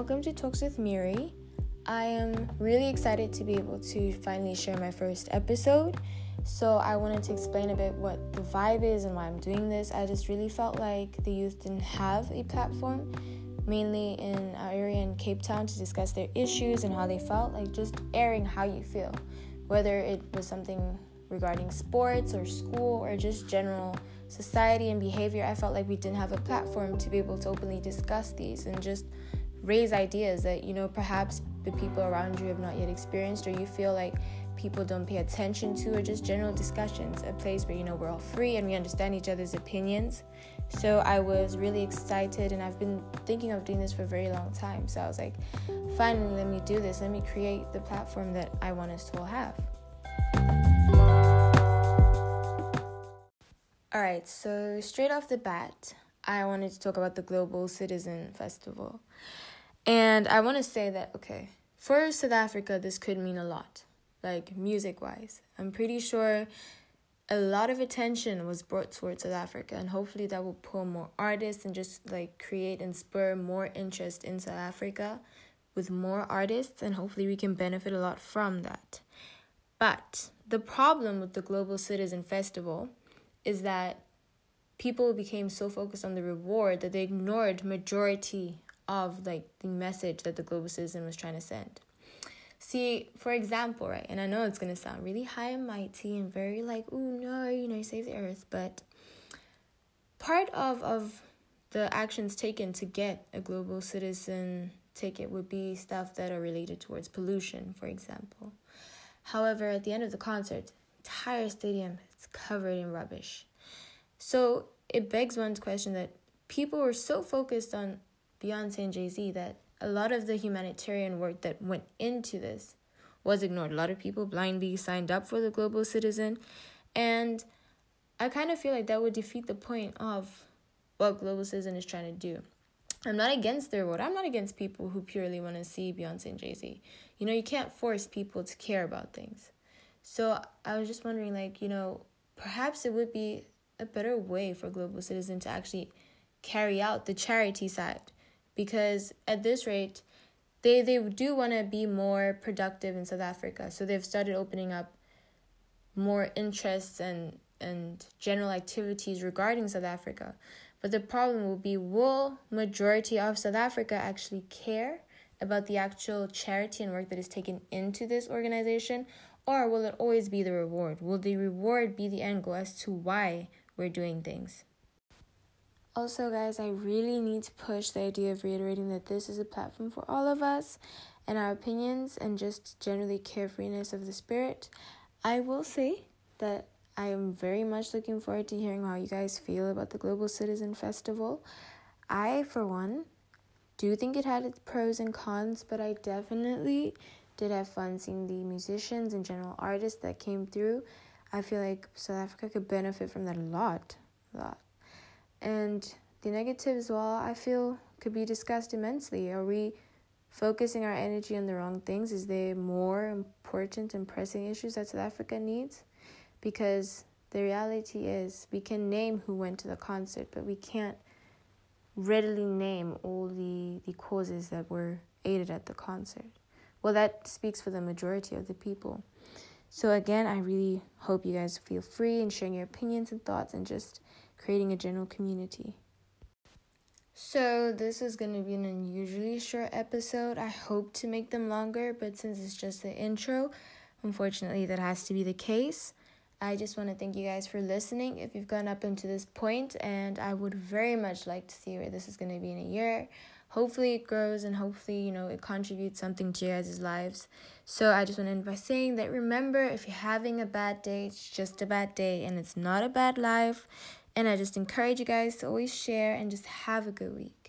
welcome to Talks with Miri. I am really excited to be able to finally share my first episode. So, I wanted to explain a bit what the vibe is and why I'm doing this. I just really felt like the youth didn't have a platform, mainly in our area in Cape Town, to discuss their issues and how they felt, like just airing how you feel, whether it was something regarding sports or school or just general society and behavior, I felt like we didn't have a platform to be able to openly discuss these and just raise ideas that, you know, perhaps the people around you have not yet experienced or you feel like people don't pay attention to or just general discussions, a place where, you know, we're all free and we understand each other's opinions. So I was really excited and I've been thinking of doing this for a very long time. So I was like, finally, let me do this. Let me create the platform that I want us to all have. All right, so straight off the bat, I wanted to talk about the Global Citizen Festival. And I want to say that, okay, for South Africa, this could mean a lot, like music wise. I'm pretty sure a lot of attention was brought towards South Africa, and hopefully that will pull more artists and just like create and spur more interest in South Africa with more artists, and hopefully we can benefit a lot from that. But the problem with the Global Citizen Festival is that people became so focused on the reward that they ignored majority of like the message that the global citizen was trying to send. See, for example, right, and I know it's gonna sound really high and mighty and very like, oh no, you know, save the earth, but part of of the actions taken to get a global citizen ticket would be stuff that are related towards pollution, for example. However, at the end of the concert, entire stadium is covered in rubbish. So it begs one's question that people were so focused on Beyonce and Jay Z that a lot of the humanitarian work that went into this was ignored. A lot of people blindly signed up for the global citizen. And I kind of feel like that would defeat the point of what global citizen is trying to do. I'm not against their vote. I'm not against people who purely want to see Beyonce and Jay Z. You know, you can't force people to care about things. So I was just wondering, like, you know, perhaps it would be a better way for Global Citizen to actually carry out the charity side because at this rate, they, they do want to be more productive in South Africa. So they've started opening up more interests and, and general activities regarding South Africa. But the problem will be will majority of South Africa actually care about the actual charity and work that is taken into this organization or will it always be the reward? Will the reward be the end goal as to why we're doing things? Also, guys, I really need to push the idea of reiterating that this is a platform for all of us and our opinions and just generally carefreeness of the spirit. I will say that I am very much looking forward to hearing how you guys feel about the Global Citizen Festival. I, for one, do think it had its pros and cons, but I definitely did have fun seeing the musicians and general artists that came through. I feel like South Africa could benefit from that a lot, a lot. And the negatives, well, I feel could be discussed immensely. Are we focusing our energy on the wrong things? Is there more important and pressing issues that South Africa needs? Because the reality is, we can name who went to the concert, but we can't readily name all the, the causes that were aided at the concert. Well, that speaks for the majority of the people. So, again, I really hope you guys feel free in sharing your opinions and thoughts and just creating a general community. So, this is going to be an unusually short episode. I hope to make them longer, but since it's just the intro, unfortunately, that has to be the case. I just want to thank you guys for listening if you've gone up into this point, and I would very much like to see where this is going to be in a year hopefully it grows and hopefully you know it contributes something to your guys' lives so i just want to end by saying that remember if you're having a bad day it's just a bad day and it's not a bad life and i just encourage you guys to always share and just have a good week